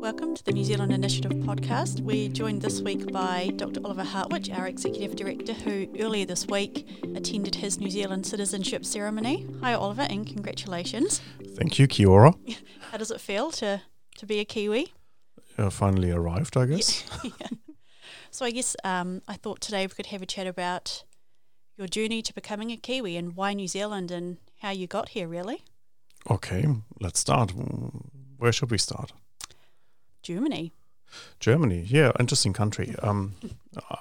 Welcome to the New Zealand Initiative podcast. We're joined this week by Dr. Oliver Hartwich, our Executive Director, who earlier this week attended his New Zealand citizenship ceremony. Hi, Oliver, and congratulations. Thank you, Kia ora. How does it feel to, to be a Kiwi? Uh, finally arrived, I guess. yeah. So, I guess um, I thought today we could have a chat about your journey to becoming a Kiwi and why New Zealand and how you got here, really. Okay, let's start. Where should we start? Germany. Germany, yeah, interesting country. Um,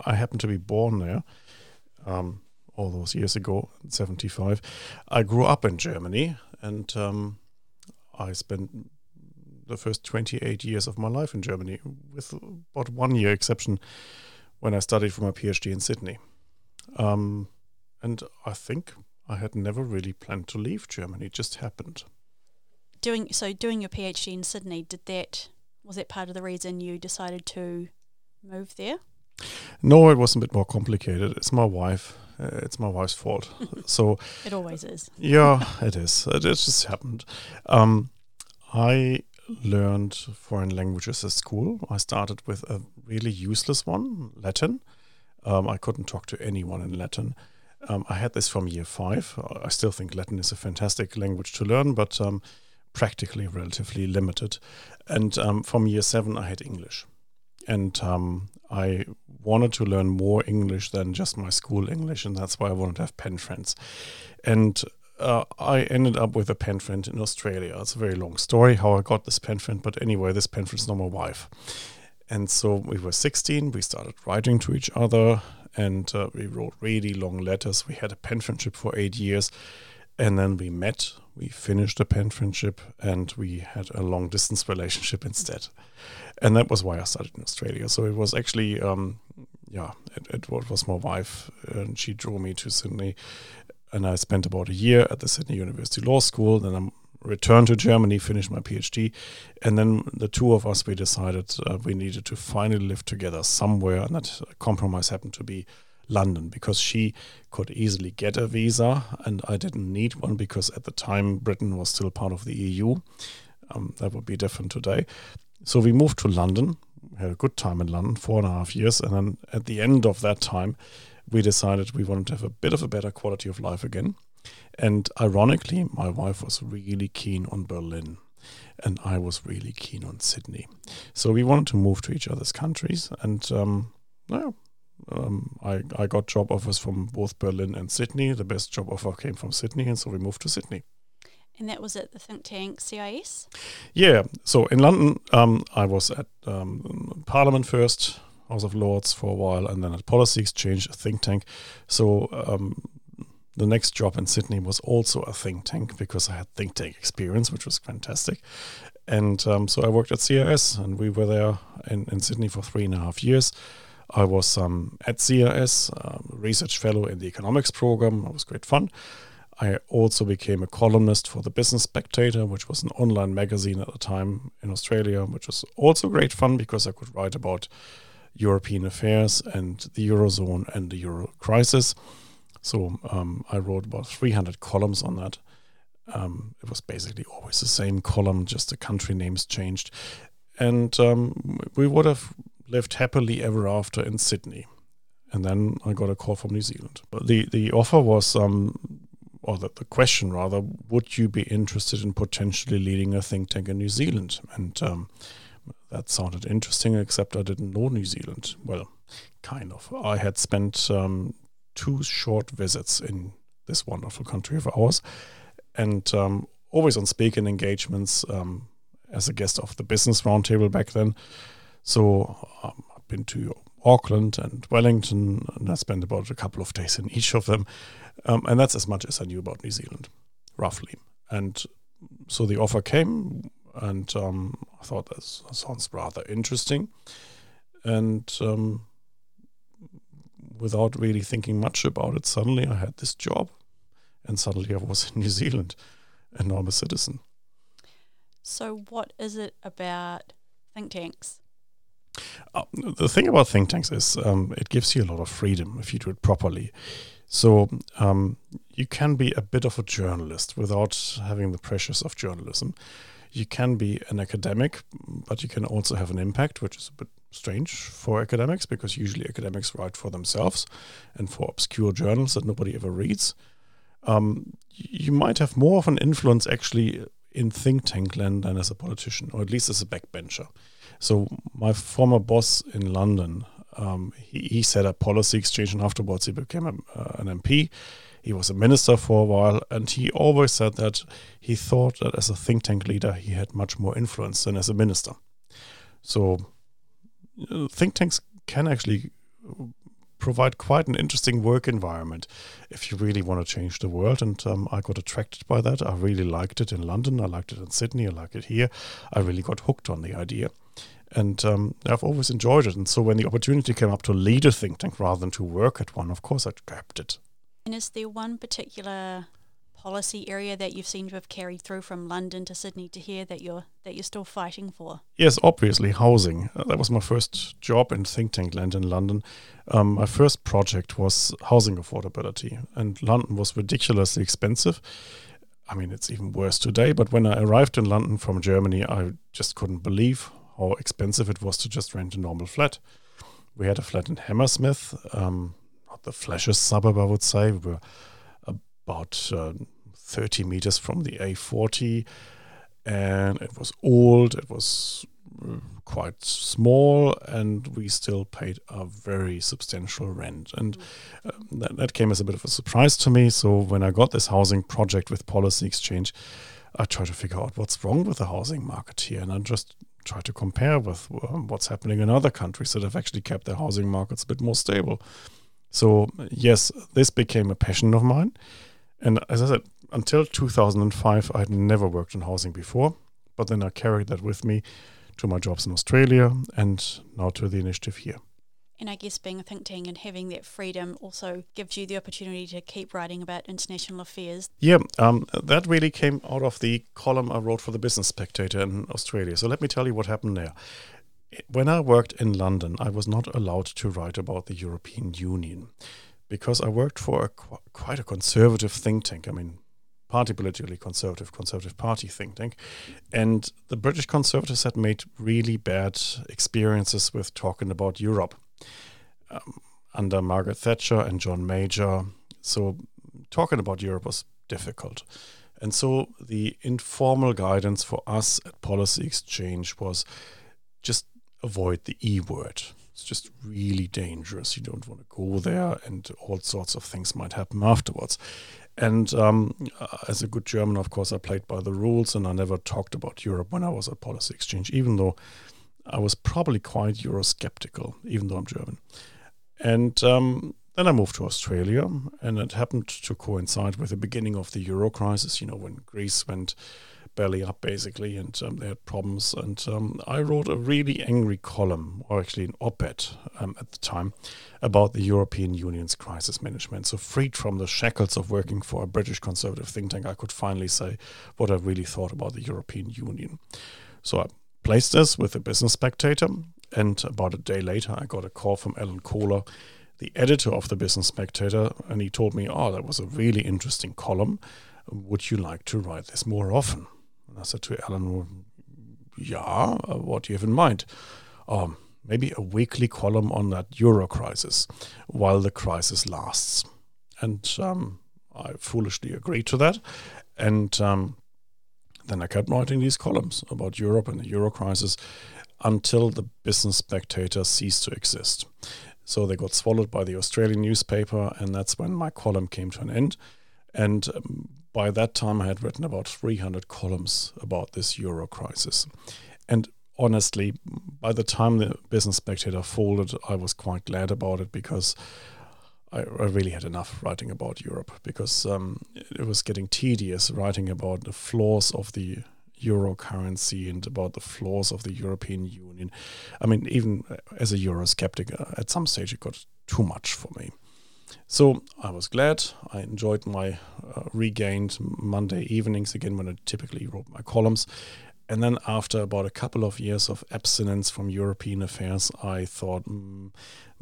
I happened to be born there um, all those years ago, 75. I grew up in Germany and um, I spent the first 28 years of my life in Germany, with about one year exception when I studied for my PhD in Sydney. Um, and I think I had never really planned to leave Germany, it just happened. Doing so, doing your PhD in Sydney, did that was that part of the reason you decided to move there? No, it was a bit more complicated. It's my wife. Uh, it's my wife's fault. so it always is. yeah, it is. It, it just happened. Um, I learned foreign languages at school. I started with a really useless one, Latin. Um, I couldn't talk to anyone in Latin. Um, I had this from year five. I still think Latin is a fantastic language to learn, but um, practically relatively limited. And um, from year seven, I had English. And um, I wanted to learn more English than just my school English, and that's why I wanted to have pen friends. And uh, I ended up with a pen friend in Australia. It's a very long story how I got this pen friend, but anyway, this pen friend's not my wife. And so we were 16, we started writing to each other, and uh, we wrote really long letters. We had a pen friendship for eight years, and then we met we finished a pen friendship and we had a long distance relationship instead. And that was why I started in Australia. So it was actually, um, yeah, it, it was my wife and she drew me to Sydney. And I spent about a year at the Sydney University Law School. Then I returned to Germany, finished my PhD. And then the two of us, we decided uh, we needed to finally live together somewhere. And that compromise happened to be London because she could easily get a visa and I didn't need one because at the time Britain was still part of the EU. Um, that would be different today. So we moved to London, had a good time in London, four and a half years. And then at the end of that time, we decided we wanted to have a bit of a better quality of life again. And ironically, my wife was really keen on Berlin and I was really keen on Sydney. So we wanted to move to each other's countries. And um, well, um, I, I got job offers from both Berlin and Sydney. The best job offer came from Sydney, and so we moved to Sydney. And that was at the think tank CIS? Yeah. So in London, um, I was at um, Parliament first, House of Lords for a while, and then at Policy Exchange, a think tank. So um, the next job in Sydney was also a think tank because I had think tank experience, which was fantastic. And um, so I worked at CIS, and we were there in, in Sydney for three and a half years. I was um, at CIS, um, research fellow in the economics program. It was great fun. I also became a columnist for the Business Spectator, which was an online magazine at the time in Australia, which was also great fun because I could write about European affairs and the Eurozone and the Euro crisis. So um, I wrote about 300 columns on that. Um, it was basically always the same column, just the country names changed. And um, we would have lived happily ever after in Sydney. And then I got a call from New Zealand. The the offer was, um, or the, the question rather, would you be interested in potentially leading a think tank in New Zealand? And um, that sounded interesting, except I didn't know New Zealand. Well, kind of. I had spent um, two short visits in this wonderful country of ours, and um, always on speaking engagements um, as a guest of the Business Roundtable back then. So um, I've been to Auckland and Wellington, and I spent about a couple of days in each of them. Um, and that's as much as I knew about New Zealand, roughly. And so the offer came, and um, I thought that sounds rather interesting. And um, without really thinking much about it, suddenly I had this job, and suddenly I was in New Zealand, and I'm a citizen. So, what is it about think tanks uh, the thing about think tanks is um, it gives you a lot of freedom if you do it properly. So um, you can be a bit of a journalist without having the pressures of journalism. you can be an academic, but you can also have an impact, which is a bit strange for academics because usually academics write for themselves and for obscure journals that nobody ever reads. Um, you might have more of an influence actually in think tank land than as a politician, or at least as a backbencher. So my former boss in London, um, he, he, set up policy exchange, and afterwards he became a, uh, an MP. He was a minister for a while, and he always said that he thought that as a think tank leader he had much more influence than as a minister. So uh, think tanks can actually provide quite an interesting work environment if you really want to change the world. And um, I got attracted by that. I really liked it in London. I liked it in Sydney. I like it here. I really got hooked on the idea. And um, I've always enjoyed it. And so when the opportunity came up to lead a think tank rather than to work at one, of course I grabbed it. And is there one particular policy area that you've seemed to have carried through from London to Sydney to here that you're that you're still fighting for? Yes, obviously housing. Uh, that was my first job in think tank land in London. Um, my first project was housing affordability, and London was ridiculously expensive. I mean, it's even worse today. But when I arrived in London from Germany, I just couldn't believe how expensive it was to just rent a normal flat. We had a flat in Hammersmith, um, not the flashiest suburb, I would say. We were about uh, 30 meters from the A40, and it was old. It was uh, quite small, and we still paid a very substantial rent. And uh, that, that came as a bit of a surprise to me. So when I got this housing project with Policy Exchange, I tried to figure out what's wrong with the housing market here, and I just try to compare with um, what's happening in other countries that have actually kept their housing markets a bit more stable. So yes, this became a passion of mine. And as I said, until 2005, I had never worked in housing before, but then I carried that with me to my jobs in Australia and now to the initiative here. And I guess being a think tank and having that freedom also gives you the opportunity to keep writing about international affairs. Yeah, um, that really came out of the column I wrote for the Business Spectator in Australia. So let me tell you what happened there. When I worked in London, I was not allowed to write about the European Union because I worked for a, quite a conservative think tank. I mean, party politically conservative, conservative party think tank. And the British conservatives had made really bad experiences with talking about Europe um, under Margaret Thatcher and John Major. So talking about Europe was difficult. And so the informal guidance for us at Policy Exchange was just avoid the E word. It's just really dangerous. You don't want to go there, and all sorts of things might happen afterwards. And um, as a good German, of course, I played by the rules and I never talked about Europe when I was at Policy Exchange, even though I was probably quite Eurosceptical, even though I'm German. And um, then I moved to Australia, and it happened to coincide with the beginning of the Euro crisis, you know, when Greece went belly up basically, and um, they had problems. And um, I wrote a really angry column, or actually an op-ed um, at the time, about the European Union's crisis management. So freed from the shackles of working for a British conservative think tank, I could finally say what I really thought about the European Union. So I placed this with the Business Spectator, and about a day later, I got a call from Alan Kohler the editor of the Business Spectator, and he told me, "Oh, that was a really interesting column. Would you like to write this more often?" And I said to Alan, yeah, what do you have in mind? Um, maybe a weekly column on that euro crisis while the crisis lasts. And um, I foolishly agreed to that. And um, then I kept writing these columns about Europe and the euro crisis until the Business Spectator ceased to exist. So they got swallowed by the Australian newspaper, and that's when my column came to an end. And um, by that time, I had written about 300 columns about this euro crisis. And honestly, by the time the Business Spectator folded, I was quite glad about it because I, I really had enough writing about Europe because um, it was getting tedious writing about the flaws of the euro currency and about the flaws of the European Union. I mean, even as a Eurosceptic, uh, at some stage it got too much for me. So I was glad. I enjoyed my uh, regained Monday evenings again when I typically wrote my columns. And then after about a couple of years of abstinence from European affairs, I thought mm,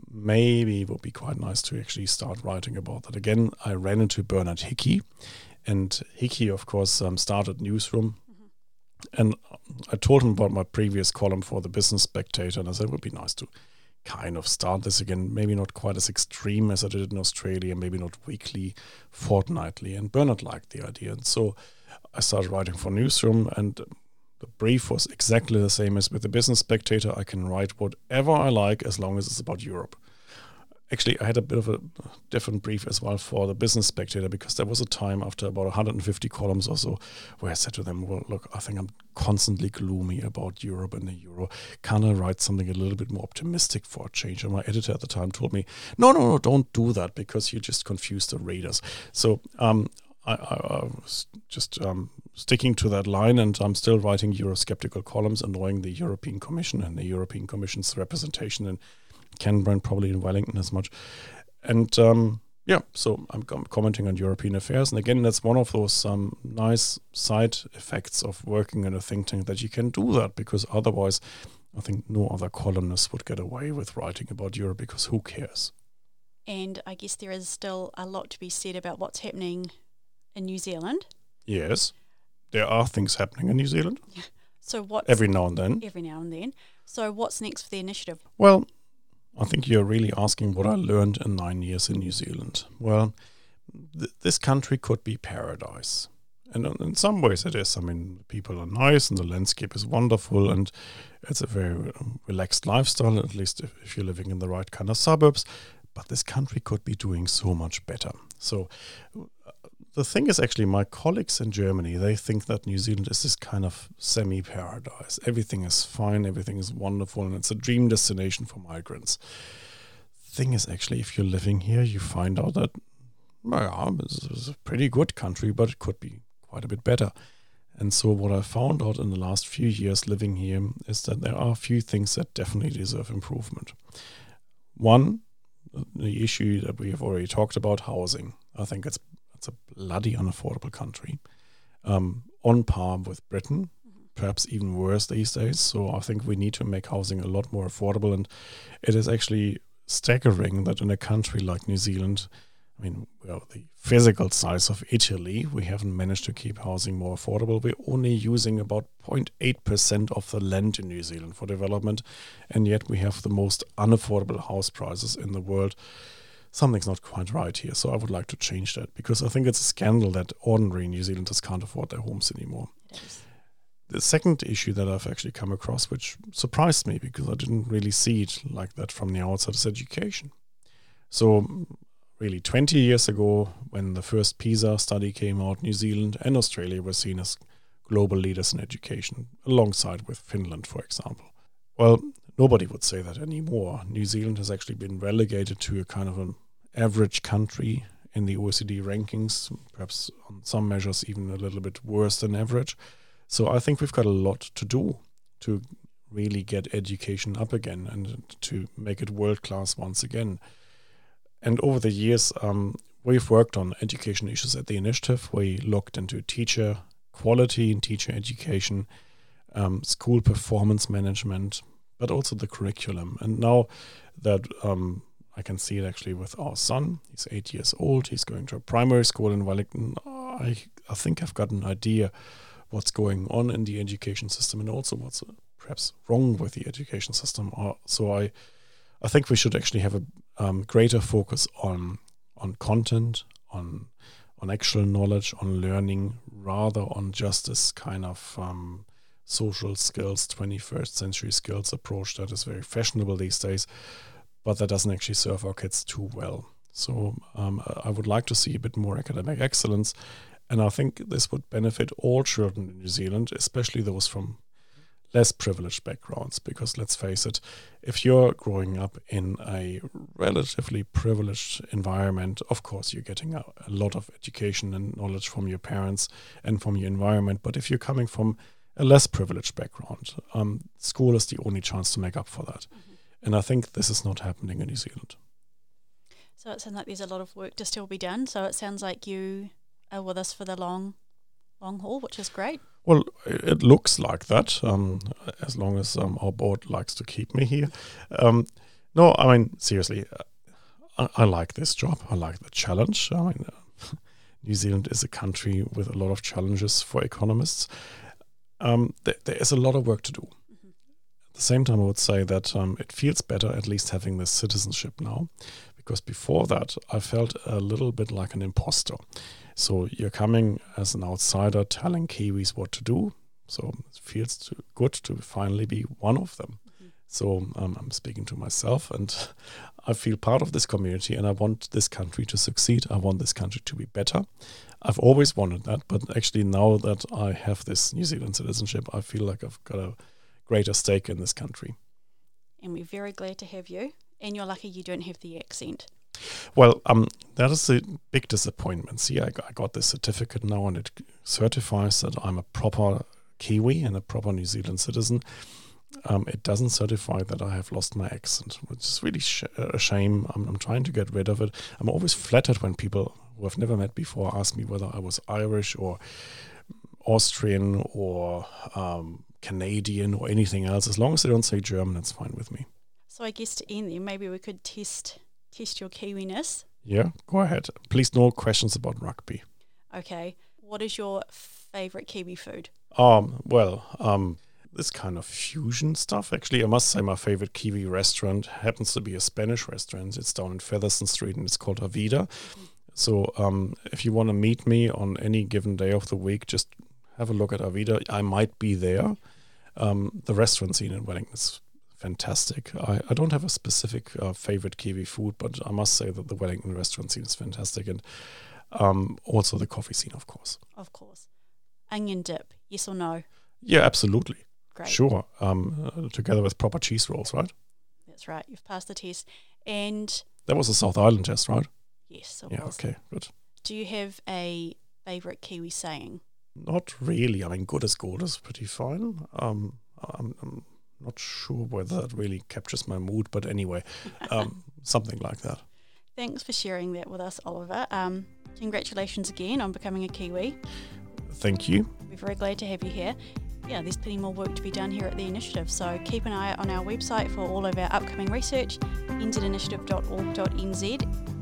maybe it would be quite nice to actually start writing about that again. I ran into Bernard Hickey, and Hickey, of course, um, started Newsroom. Mm-hmm. And I told him about my previous column for the Business Spectator, and I said it would be nice to kind of start this again. Maybe not quite as extreme as I did in Australia, maybe not weekly, fortnightly. And Bernard liked the idea. And so I started writing for Newsroom, and the brief was exactly the same as with the Business Spectator. I can write whatever I like as long as it's about Europe actually, I had a bit of a different brief as well for the Business Spectator because there was a time after about 150 columns or so where I said to them, "Well, look, I think I'm constantly gloomy about Europe and the euro. Can I write something a little bit more optimistic for a change?" And my editor at the time told me, "No, no, no, don't do that because you just confuse the readers." So um, I, I, I, was just um, sticking to that line, and I'm still writing Eurosceptical columns, annoying the European Commission and the European Commission's representation in Canberra probably in Wellington as much. And um, yeah, so I'm com- commenting on European affairs. And again, that's one of those um, nice side effects of working in a think tank that you can do that because otherwise, I think no other columnist would get away with writing about Europe because who cares? And I guess there is still a lot to be said about what's happening in New Zealand. Yes, there are things happening in New Zealand. So what? Every now and then. Every now and then. So what's next for the initiative? Well, I think you're really asking what I learned in nine years in New Zealand. Well, th- this country could be paradise. And in some ways it is. I mean, people are nice and the landscape is wonderful and it's a very um, relaxed lifestyle, at least if, if you're living in the right kind of suburbs. But this country could be doing so much better. So uh, the thing is actually my colleagues in Germany, they think that New Zealand is this kind of semi-paradise. Everything is fine, everything is wonderful, and it's a dream destination for migrants. Thing is actually if you're living here, you find out that well, this is a pretty good country, but it could be quite a bit better. And so what I found out in the last few years living here is that there are a few things that definitely deserve improvement. One, the issue that we have already talked about, housing. I think it's it's a bloody unaffordable country, um, on par with Britain, perhaps even worse these days. So I think we need to make housing a lot more affordable. And it is actually staggering that in a country like New Zealand, I mean, well, the physical size of Italy, we haven't managed to keep housing more affordable. We're only using about 0.8% of the land in New Zealand for development, and yet we have the most unaffordable house prices in the world something's not quite right here. So I would like to change that because I think it's a scandal that ordinary New Zealanders can't afford their homes anymore. The second issue that I've actually come across, which surprised me because I didn't really see it like that from the outside, is education. So, really, 20 years ago, when the first PISA study came out, New Zealand and Australia were seen as global leaders in education, alongside with Finland, for example. Well, nobody would say that anymore. New Zealand has actually been relegated to a kind of an average country in the OECD rankings, perhaps on some measures even a little bit worse than average. So I think we've got a lot to do to really get education up again and to make it world class once again. And over the years, um, we've worked on education issues at the initiative. We looked into teacher quality in teacher education, um, school performance management, but also the curriculum. And now that um, I can see it actually with our son, he's eight years old, he's going to a primary school in Wellington. I, I think I've got an idea what's going on in the education system and also what's perhaps wrong with the education system. Uh, so I, I think we should actually have a um, greater focus on on content, on on actual knowledge, on learning, rather on just this kind of um, social skills, 21st century skills approach that is very fashionable these days, but that doesn't actually serve our kids too well. So um, I would like to see a bit more academic excellence. And I think this would benefit all children in New Zealand, especially those from less privileged backgrounds. Because let's face it, if you're growing up in a relatively privileged environment, of course, you're getting a, a lot of education and knowledge from your parents and from your environment. But if you're coming from a less privileged background. Um, school is the only chance to make up for that. Mm-hmm. And I think this is not happening in New Zealand. So it sounds like there's a lot of work to still be done. So it sounds like you are with us for the long, long haul, which is great. Well, it looks like that, um, as long as um, our board likes to keep me here. Um, no, I mean, seriously, I, I, like this job. I like the challenge. I mean, New Zealand is a country with a lot of challenges for economists Um, th- there is a lot of work to do. At the same time, I would say that um, it feels better at least having this citizenship now, because before that, I felt a little bit like an imposter. So you're coming as an outsider telling Kiwis what to do. So it feels good to finally be one of them. Mm-hmm. So um, I'm speaking to myself, and I feel part of this community, and I want this country to succeed. I want this country to be better. I've always wanted that, but actually now that I have this New Zealand citizenship, I feel like I've got a greater stake in this country. And we're very glad to have you. And you're lucky you don't have the accent. Well, um, that is a big disappointment. See, I got this certificate now, and it certifies that I'm a proper Kiwi and a proper New Zealand citizen. Um, it doesn't certify that I have lost my accent, which is really sh- a shame. I'm, I'm, trying to get rid of it. I'm always flattered when people who I've never met before ask me whether I was Irish or Austrian or um, Canadian or anything else. As long as they don't say German, that's fine with me. So I guess to end there, maybe we could test test your Kiwiness. Yeah, go ahead. Please, no questions about rugby. Okay. What is your favorite Kiwi food? Um, well, um, this kind of fusion stuff. Actually, I must say my favorite Kiwi restaurant happens to be a Spanish restaurant. It's down in Featherston Street and it's called Avida. Mm-hmm. So um, if you want to meet me on any given day of the week, just have a look at Avida. I might be there. Um, the restaurant scene in Wellington is fantastic. I, I don't have a specific uh, favorite Kiwi food, but I must say that the Wellington restaurant scene is fantastic. And um, also the coffee scene, of course. Of course. Onion dip, yes or no? Yeah, absolutely. Great. Sure. Um, uh, together with proper cheese rolls, right? That's right. You've passed the test. And that was a South Island test, right? Yes. yeah. Was. Okay. Good. Do you have a favorite Kiwi saying? Not really. I mean, good as gold is pretty fine. Um, I'm, I'm not sure whether that really captures my mood, but anyway, um, something like that. Thanks for sharing that with us, Oliver. Um, congratulations again on becoming a Kiwi. Thank you. We're very glad to have you here. Yeah, there's plenty more work to be done here at the initiative, so keep an eye on our website for all of our upcoming research, nzinitiative.org.nz